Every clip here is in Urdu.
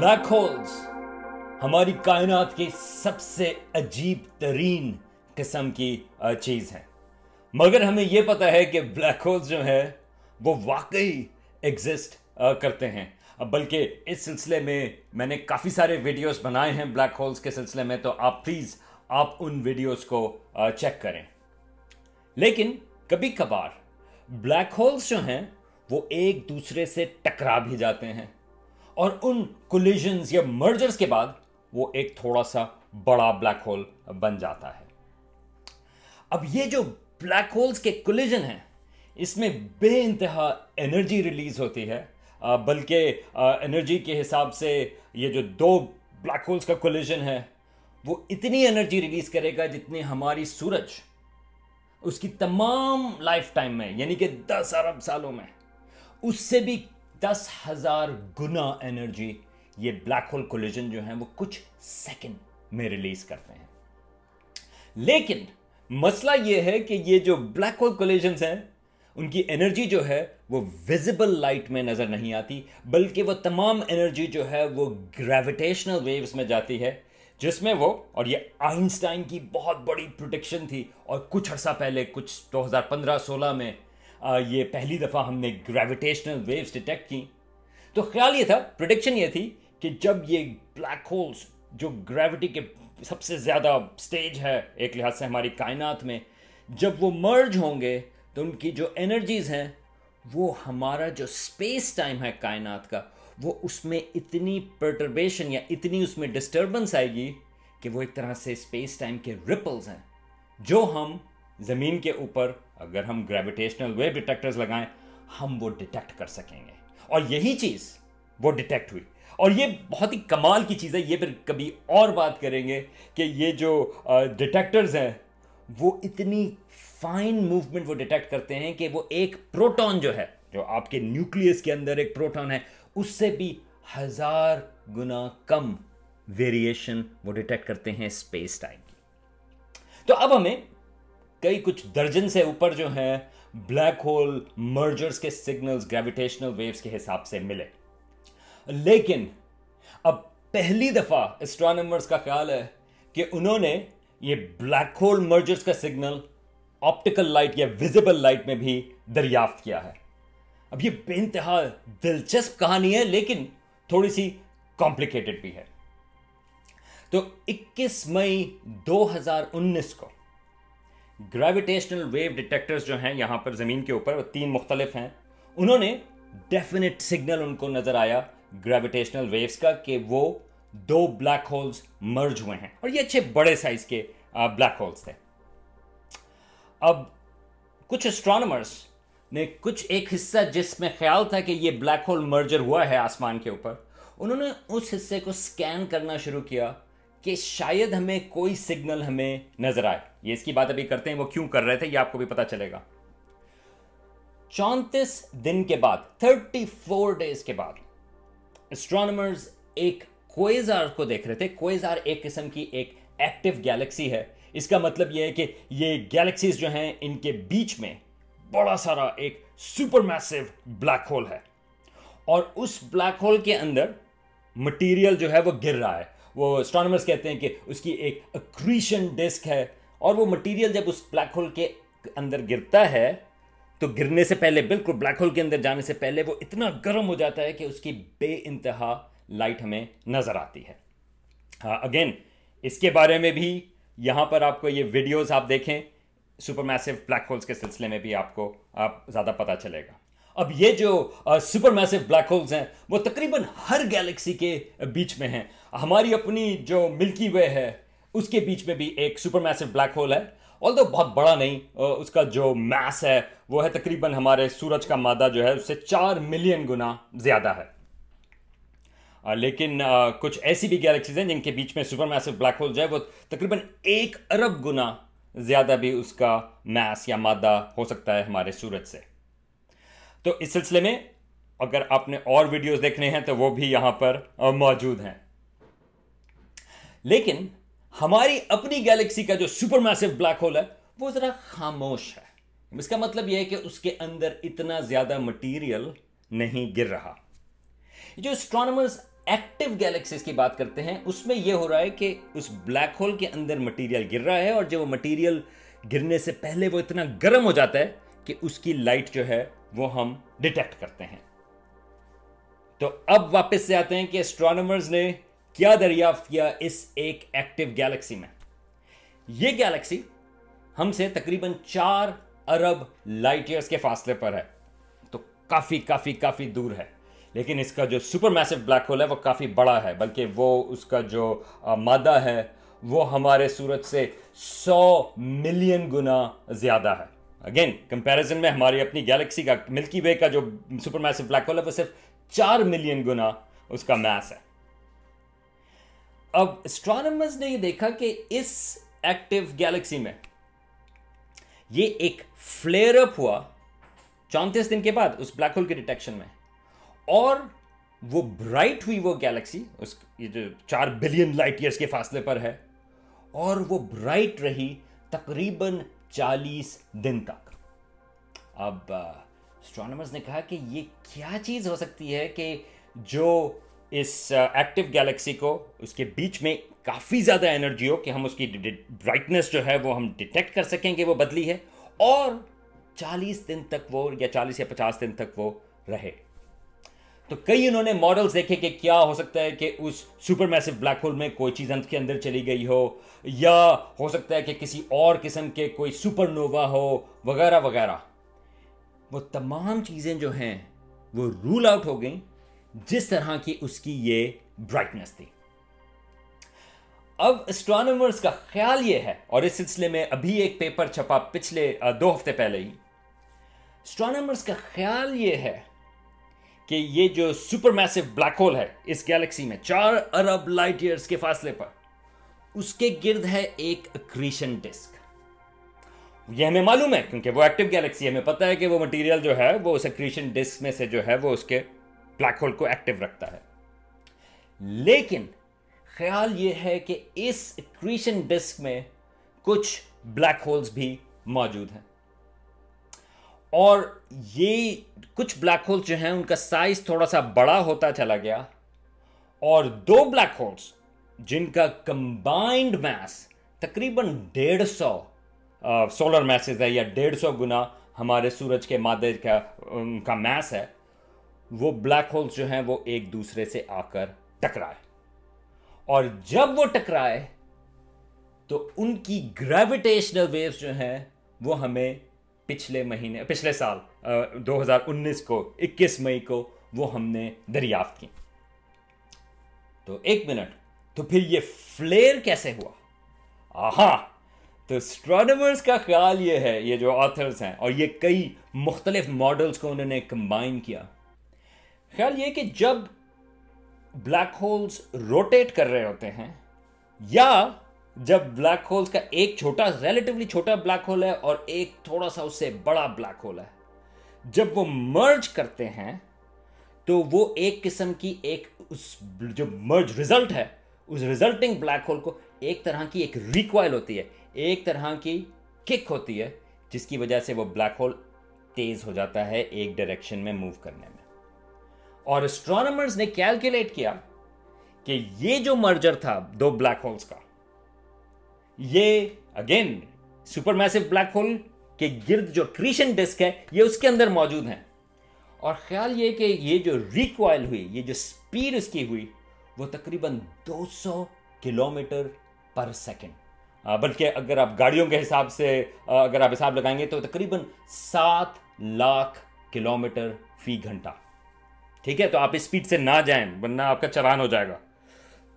بلیک ہولز ہماری کائنات کی سب سے عجیب ترین قسم کی چیز ہے مگر ہمیں یہ پتا ہے کہ بلیک ہولز جو ہے وہ واقعی ایگزسٹ کرتے ہیں۔ بلکہ اس سلسلے میں میں نے کافی سارے ویڈیوز بنائے ہیں بلیک ہولز کے سلسلے میں، تو آپ پلیز آپ ان ویڈیوز کو چیک کریں۔ لیکن کبھی کبھار بلیک ہولز جو ہیں، وہ ایک دوسرے سے ٹکرا بھی جاتے ہیں۔ اور ان کولیجنز یا مرجرز کے بعد وہ ایک تھوڑا سا بڑا بلیک ہول بن جاتا ہے۔ اب یہ جو بلیک ہولز کے کولیجن ہیں، اس میں بے انتہا انرجی ریلیز ہوتی ہے۔ بلکہ انرجی کے حساب سے یہ جو دو بلیک ہولز کا کولیجن ہے، وہ اتنی انرجی ریلیز کرے گا جتنی ہماری سورج اس کی تمام لائف ٹائم میں یعنی کہ دس ارب سالوں میں۔ اس سے بھی دس ہزار گنا انرجی یہ بلیک ہول کولیجن جو ہیں وہ کچھ سیکنڈ میں ریلیز کرتے ہیں۔ لیکن مسئلہ یہ ہے کہ یہ جو بلیک ہول کولیجنز ہیں، ان کی انرجی جو ہے وہ ویزیبل لائٹ میں نظر نہیں آتی، بلکہ وہ تمام انرجی جو ہے وہ گریویٹیشنل ویوز میں جاتی ہے، جس میں وہ، اور یہ آئنسٹائن کی بہت بڑی پروڈکشن تھی، اور کچھ عرصہ پہلے، کچھ دو ہزار پندرہ، سولہ میں یہ پہلی دفعہ ہم نے گریویٹیشنل ویوز ڈیٹیکٹ کی تو خیال یہ تھا پروڈکشن یہ تھی کہ جب یہ بلیک ہولز جو گریوٹی کے سب سے زیادہ سٹیج ہے، ایک لحاظ سے ہماری کائنات میں، جب وہ مرج ہوں گے تو ان کی جو انرجیز ہیں، وہ ہمارا جو سپیس ٹائم ہے کائنات کا، وہ اس میں اتنی پرٹربیشن یا اتنی اس میں ڈسٹربنس آئے گی کہ وہ ایک طرح سے اسپیس ٹائم کے رپلز ہیں۔ جو ہم زمین کے اوپر اگر ہم گریویٹیشنل ویو ڈیٹیکٹرز لگائیں، ہم وہ ڈیٹیکٹ کر سکیں گے۔ اور یہی چیز وہ ڈیٹیکٹ ہوئی۔ اور یہ بہت ہی کمال کی چیز ہے، یہ پھر کبھی اور بات کریں گے کہ یہ جو ڈیٹیکٹرز ہیں، وہ اتنی فائن موومنٹ وہ ڈیٹیکٹ کرتے ہیں کہ وہ ایک پروٹون جو ہے، جو آپ کے نیوکلیس کے اندر ایک پروٹون ہے، اس سے بھی ہزار گنا کم ویریشن وہ ڈیٹیکٹ کرتے ہیں اسپیس ٹائم کی۔ تو اب ہمیں کئی کچھ درجن سے اوپر جو ہیں بلیک ہول مرجرز کے سگنلز گریویٹیشنل ویوز کے حساب سے ملے۔ لیکن اب پہلی دفعہ اسٹرانمرز کا خیال ہے کہ انہوں نے یہ بلیک ہول مرجرز کا سگنل آپٹیکل لائٹ یا ویزیبل لائٹ میں بھی دریافت کیا ہے۔ اب یہ بے انتہا دلچسپ کہانی ہے، لیکن تھوڑی سی کمپلیکیٹڈ بھی ہے۔ تو اکیس مئی دو ہزار انیس کو گریویٹیشنل ویو ڈیٹیکٹرز جو ہیں یہاں پر زمین کے اوپر تین مختلف ہیں۔ انہوں نے ڈیفینٹ سگنل ان کو نظر آیا گریویٹیشنل ویوز کا کہ وہ دو بلیک ہولز مرج ہوئے ہیں۔ اور یہ اچھے بڑے سائز کے بلیک ہولز تھے۔ اب کچھ اسٹرانومرس نے کچھ ایک حصہ جس میں خیال تھا کہ یہ بلیک ہول مرجر ہوا ہے آسمان کے اوپر، انہوں نے اس حصے کو سکین کرنا شروع کیا۔ کہ شاید ہمیں کوئی سگنل ہمیں نظر آئے۔ یہ اس کی بات ابھی کرتے ہیں، وہ کیوں کر رہے تھے، یہ آپ کو بھی پتا چلے گا۔ چونتیس دن کے بعد تھرٹی فور ڈیز کے بعد اسٹرانومرز ایک کوئزار کو دیکھ رہے تھے۔ کوئزار ایک قسم کی ایک ایکٹیو گیلیکسی ہے۔ اس کا مطلب یہ ہے کہ یہ گیلیکسیز جو ہیں، ان کے بیچ میں بڑا سارا ایک سپر میسو بلیک ہول ہے۔ اور اس بلیک ہول کے اندر مٹیریل جو ہے، وہ گر رہا ہے۔ وہ اسٹرانومرز کہتے ہیں کہ اس کی ایک اکریشن ڈسک ہے اور وہ مٹیریل جب اس بلیک ہول کے اندر گرتا ہے، تو گرنے سے پہلے، بالکل بلیک ہول کے اندر جانے سے پہلے وہ اتنا گرم ہو جاتا ہے کہ اس کی بے انتہا لائٹ ہمیں نظر آتی ہے۔ ہاں اگین اس کے بارے میں بھی یہاں پر آپ کو یہ ویڈیوز آپ دیکھیں سپر میسو بلیک ہولز کے سلسلے میں بھی آپ کو، آپ زیادہ پتا چلے گا۔ اب یہ جو سپر میسو بلیک ہولز ہیں، وہ تقریباً ہر گیلیکسی کے بیچ میں ہیں۔ ہماری اپنی جو ملکی وے ہے، اس کے بیچ میں بھی ایک سپر میسو بلیک ہول ہے۔ اور تو بہت بڑا نہیں اس کا جو میس ہے، وہ ہے تقریباً ہمارے سورج کا مادہ جو ہے، اس سے چار ملین گنا زیادہ ہے۔ لیکن کچھ ایسی بھی گیلیکسیز ہیں جن کے بیچ میں سپر میسو بلیک ہول جو ہے، وہ تقریباً ایک ارب گنا زیادہ بھی اس کا میس یا مادہ ہو سکتا ہے ہمارے سورج سے۔ تو اس سلسلے میں اگر آپ نے اور ویڈیوز دیکھنے ہیں تو وہ بھی یہاں پر موجود ہیں۔ لیکن ہماری اپنی گیلیکسی کا جو سپر میسو بلیک ہول ہے، وہ ذرا خاموش ہے۔ اس کا مطلب یہ ہے کہ اس کے اندر اتنا زیادہ مٹیریل نہیں گر رہا۔ جو اسٹرانومرز ایکٹیو گیلیکسیز کی بات کرتے ہیں، اس میں یہ ہو رہا ہے کہ اس بلیک ہول کے اندر مٹیریل گر رہا ہے اور جب وہ مٹیریل گرنے سے پہلے وہ اتنا گرم ہو جاتا ہے کہ اس کی لائٹ جو ہے وہ ہم ڈیٹیکٹ کرتے ہیں۔ تو اب واپس سے آتے ہیں کہ اسٹرانومرز نے کیا دریافت کیا اس ایک ایکٹیو گیلیکسی میں۔ یہ گیلیکسی ہم سے تقریباً چار ارب لائٹ ایئرس کے فاصلے پر ہے۔ تو کافی کافی کافی دور ہے۔ لیکن اس کا جو سپر میسو بلیک ہول ہے وہ کافی بڑا ہے، بلکہ وہ اس کا جو مادہ ہے وہ ہمارے سورج سے سو ملین گنا زیادہ ہے۔ اگین کمپیرزن میں ہماری اپنی گیلیکسی کا ملکی وے کا جو سپر میسو بلیک ہول ہے وہ صرف چار ملین گنا اس کا میس ہے۔ اب اسٹرانس نے یہ دیکھا کہ اس ایکٹیو گیلیکسی میں یہ ایک فلیئر اپ ہوا چونتیس دن کے بعد اس بلیک ہول کے ڈیٹیکشن میں اور وہ برائٹ ہوئی وہ گیلیکسی اس یہ جو چار بلین لائٹ ایئرس کے فاصلے پر ہے، اور وہ برائٹ رہی تقریباً چالیس دن تک۔ اب اسٹرانومرز نے کہا کہ یہ کیا چیز ہو سکتی ہے کہ جو اس ایکٹیو گیلیکسی کو، اس کے بیچ میں کافی زیادہ انرجی ہو کہ ہم اس کی برائٹنس جو ہے وہ ہم ڈیٹیکٹ کر سکیں کہ وہ بدلی ہے اور چالیس دن تک وہ یا چالیس یا پچاس دن تک وہ رہے۔ تو کئی انہوں نے ماڈلز دیکھے کہ کیا ہو سکتا ہے کہ اس سپر میسو بلیک ہول میں کوئی چیز انت کے اندر چلی گئی ہو، یا ہو سکتا ہے کہ کسی اور قسم کے کوئی سپر نووا ہو، وغیرہ وغیرہ۔ وہ تمام چیزیں جو ہیں، وہ رول آؤٹ ہو گئیں جس طرح کی اس کی یہ برائٹنس تھی۔ اب اسٹرانومرز کا خیال یہ ہے، اور اس سلسلے میں ابھی ایک پیپر چھپا پچھلے دو ہفتے پہلے ہی۔ اسٹرانومرز کا خیال یہ ہے کہ یہ جو سپر میسو بلیک ہول ہے اس گیلیکسی میں، چار ارب لائٹ ایئرس کے فاصلے پر، اس کے گرد ہے ایک اکریشن ڈسک یہ ہمیں معلوم ہے کیونکہ وہ ایکٹیو گیلیکسی ہمیں پتا ہے کہ وہ مٹیریل جو ہے، وہ اس اکریشن ڈسک میں سے جو ہے، وہ اس کے بلیک ہول کو ایکٹیو رکھتا ہے. لیکن خیال یہ ہے کہ اس اکریشن ڈسک میں کچھ بلیک ہولز بھی موجود ہیں۔ اور یہ کچھ بلیک ہولز جو ہیں، ان کا سائز تھوڑا سا بڑا ہوتا چلا گیا۔ اور دو بلیک ہولز جن کا کمبائنڈ میس تقریباً ڈیڑھ سو سولر میسز ہے یا ڈیڑھ سو گنا ہمارے سورج کے مادے کا، ان کا میس ہے۔ وہ بلیک ہولز جو ہیں، وہ ایک دوسرے سے آ کر ٹکرائے۔ اور جب وہ ٹکرائے، تو ان کی گریویٹیشنل ویوز جو ہیں، وہ ہمیں پچھلے مہینے، پچھلے سال دو ہزار انیس کو، اکیس مئی کو وہ ہم نے دریافت کی۔ تو ایک منٹ، تو پھر یہ فلیر کیسے ہوا؟ آہا! تو اسٹرانومرز کا خیال یہ ہے، یہ جو آتھرز ہیں، اور یہ کئی مختلف ماڈلز کو انہوں نے کمبائن کیا۔ خیال یہ کہ جب بلیک ہولز روٹیٹ کر رہے ہوتے ہیں، یا جب بلیک ہولز کا ایک چھوٹا ریلیٹیولی چھوٹا بلیک ہول ہے اور ایک تھوڑا سا اس سے بڑا بلیک ہول ہے۔ جب وہ مرج کرتے ہیں، تو وہ ایک قسم کی ایک اس جو مرج ریزلٹ ہے، اس ریزلٹنگ بلیک ہول کو ایک طرح کی ایک ریکوائل ہوتی ہے، ایک طرح کی کک ہوتی ہے، جس کی وجہ سے وہ بلیک ہول تیز ہو جاتا ہے ایک ڈائریکشن میں موو کرنے میں۔ اور اسٹرانومرز نے کیلکولیٹ کیا کہ یہ جو مرجر تھا، دو بلیک ہولز کا یہ again super massive black hole کے گرد جو کریشن ڈسک ہے، یہ اس کے اندر موجود ہیں۔ اور خیال یہ کہ یہ جو ریکوائل ہوئی، یہ جو سپیڈ اس کی ہوئی، وہ تقریباً دو سو کلو میٹر پر سیکنڈ بلکہ اگر آپ گاڑیوں کے حساب سے اگر آپ حساب لگائیں گے تو تقریباً سات لاکھ کلو میٹر فی گھنٹہ۔ ٹھیک ہے، تو آپ اسپیڈ سے نہ جائیں، ورنہ آپ کا چلان ہو جائے گا۔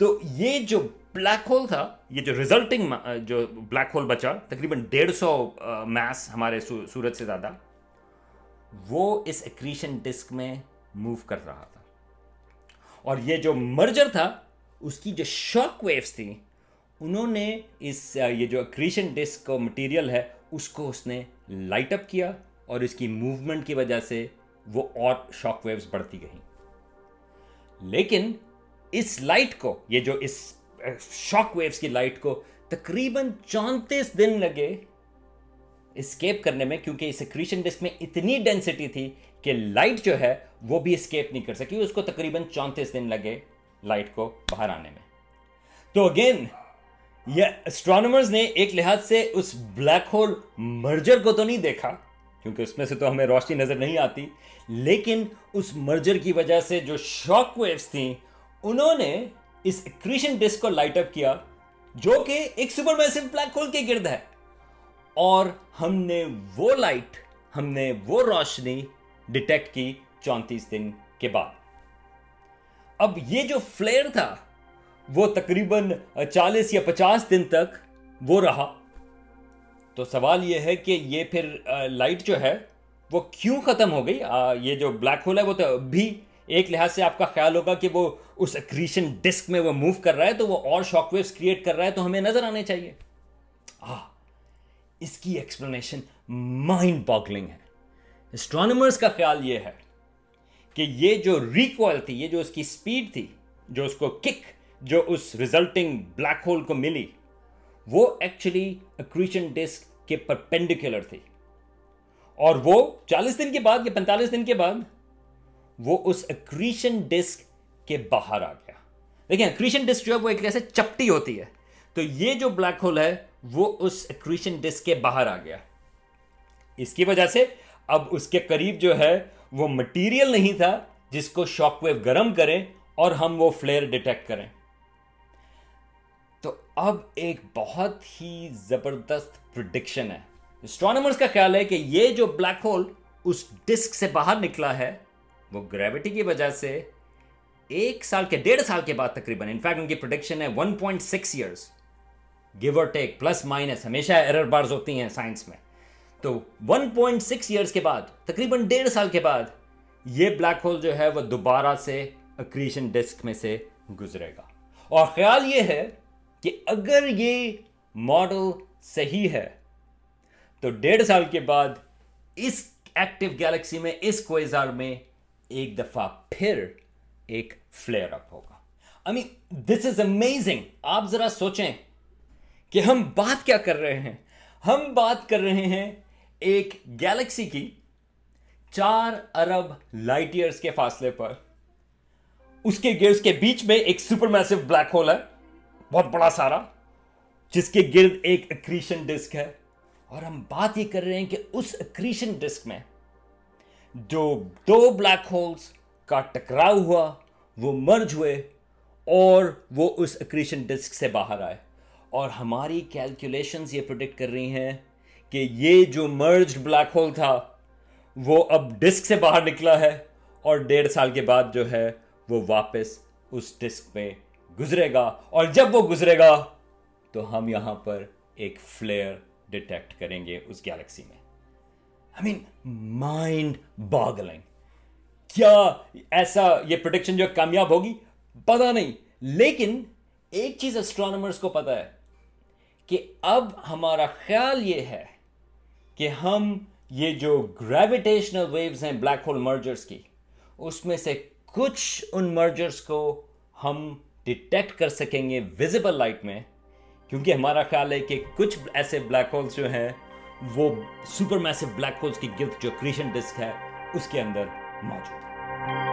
تو یہ جو بلیک ہول تھا، یہ جو ریزلٹنگ جو بلیک ہول بچا، تقریباً ڈیڑھ سو میس ہمارے سورج سے زیادہ، وہ اس ایکریشن ڈسک میں موو کر رہا تھا۔ اور یہ جو مرجر تھا، اس کی جو شاک ویوز تھی انہوں نے اس یہ جو ایکریشن ڈسک کا مٹیریل ہے، اس کو اس نے لائٹ اپ کیا اور اس کی موومنٹ کی وجہ سے وہ اور شاک ویوز بڑھتی گئیں۔ لیکن اس لائٹ کو، یہ جو اس شاک ویوز کی لائٹ کو تقریباً چونتیس دن لگے اسکیپ کرنے میں، کیونکہ اس کریشن ڈسک میں اتنی ڈینسٹی تھی کہ لائٹ جو ہے وہ بھی اسکیپ نہیں کر سکی، اس کو تقریباً چونتیس دن لگے لائٹ کو باہر آنے میں۔ تو اگین، یہ اسٹرانومرز نے ایک لحاظ سے اس بلیک ہول مرجر کو تو نہیں دیکھا، کیونکہ اس میں سے تو ہمیں روشنی نظر نہیں آتی، لیکن اس مرجر کی وجہ سے جو شاک ویوز تھیں انہوں نے اس ایکریشن ڈسک کو لائٹ اپ کیا جو کہ ایک سپر میسو بلیک ہول کے گرد ہے۔ اور ہم نے وہ لائٹ ہم نے وہ روشنی ڈیٹیکٹ کی چونتیس دن کے بعد۔ اب یہ جو فلیئر تھا، وہ تقریباً چالیس یا پچاس دن تک وہ رہا۔ تو سوال یہ ہے کہ یہ پھر لائٹ جو ہے، وہ کیوں ختم ہو گئی؟ یہ جو بلیک ہول ہے، وہ تو بھی ایک لحاظ سے آپ کا خیال ہوگا کہ وہ اس اکریشن ڈسک میں وہ موو کر رہا ہے تو وہ اور شاک ویوز کریٹ کر رہا ہے تو ہمیں نظر آنے چاہیے۔ اس کی ایکسپلینیشن مائنڈ باگلنگ ہے۔ اسٹرانومرز کا خیال یہ ہے کہ یہ جو ریکوائل تھی، یہ جو اس کی سپیڈ تھی، جو اس کو کک جو اس ریزلٹنگ بلیک ہول کو ملی، وہ ایکچولی اکریشن ڈسک کے پرپینڈیکولر تھی۔ اور وہ چالیس دن کے بعد یا پینتالیس دن کے بعد وہ اس اکریشن ڈسک کے باہر آ گیا۔ دیکھیں اکریشن ڈسک جو ہے وہ ایک ایسے چپٹی ہوتی ہے۔ تو یہ جو بلیک ہول ہے، وہ اس اکریشن ڈسک کے باہر آ گیا۔ اس کی وجہ سے اب اس کے قریب جو ہے، وہ مٹیریل نہیں تھا جس کو شاک ویو گرم کریں اور ہم وہ فلیئر ڈیٹیکٹ کریں۔ تو اب ایک بہت ہی زبردست پرڈکشن ہے۔ اسٹرانومرز کا خیال ہے کہ یہ جو بلیک ہول اس ڈسک سے باہر نکلا ہے وہ گریوٹی کی وجہ سے ایک سال کے ڈیڑھ سال کے بعد تقریباً انفیکٹ ان کی پروڈکشن ہے one point six years give اور ٹیک پلس مائنس ہمیشہ ایرر بارز ہوتی ہیں سائنس میں۔ تو ون پوائنٹ سکس ایئرس کے بعد، تقریباً ڈیڑھ سال کے بعد، یہ بلیک ہول جو ہے وہ دوبارہ سے اکریشن ڈسک میں سے گزرے گا۔ اور خیال یہ ہے کہ اگر یہ ماڈل صحیح ہے، تو ڈیڑھ سال کے بعد اس ایکٹیو گیلیکسی میں، اس کوئزار میں ایک دفعہ پھر ایک فلیئر اپ ہوگا۔ آئی مین دس از امیزنگ آپ ذرا سوچیں کہ ہم بات کیا کر رہے ہیں۔ ہم بات کر رہے ہیں ایک گیلیکسی کی چار ارب لائٹ ایئرس کے فاصلے پر۔ اس کے گرس کے بیچ میں ایک سپر میسو بلیک ہول ہے، بہت بڑا سارا، جس کے گرد ایک اکریشن ڈسک ہے۔ اور ہم بات یہ کر رہے ہیں کہ اس اکریشن ڈسک میں جو دو بلیک ہولز کا ٹکراؤ ہوا، وہ مرج ہوئے اور وہ اس اکریشن ڈسک سے باہر آئے۔ اور ہماری کیلکولیشنز یہ پروڈکٹ کر رہی ہیں کہ یہ جو مرجڈ بلیک ہول تھا، وہ اب ڈسک سے باہر نکلا ہے اور ڈیڑھ سال کے بعد جو ہے، وہ واپس اس ڈسک میں گزرے گا۔ اور جب وہ گزرے گا، تو ہم یہاں پر ایک فلیئر ڈیٹیکٹ کریں گے اس گیلیکسی میں۔ آئی مین مائنڈ باگلنگ کیا ایسا یہ پروڈکشن جو کامیاب ہوگی؟ پتا نہیں. لیکن ایک چیز اسٹرانومرس کو پتا ہے کہ اب ہمارا خیال یہ ہے کہ ہم یہ جو گریویٹیشنل ویوز ہیں بلیک ہول مرجرس کی، اس میں سے کچھ ان مرجرس کو ہم ڈیٹیکٹ کر سکیں گے ویزیبل لائٹ میں، کیونکہ ہمارا خیال ہے کہ کچھ ایسے بلیک ہولز جو ہیں وہ سپر میسو بلیک ہولز کی گرد جو کریشن ڈسک ہے، اس کے اندر موجود ہے۔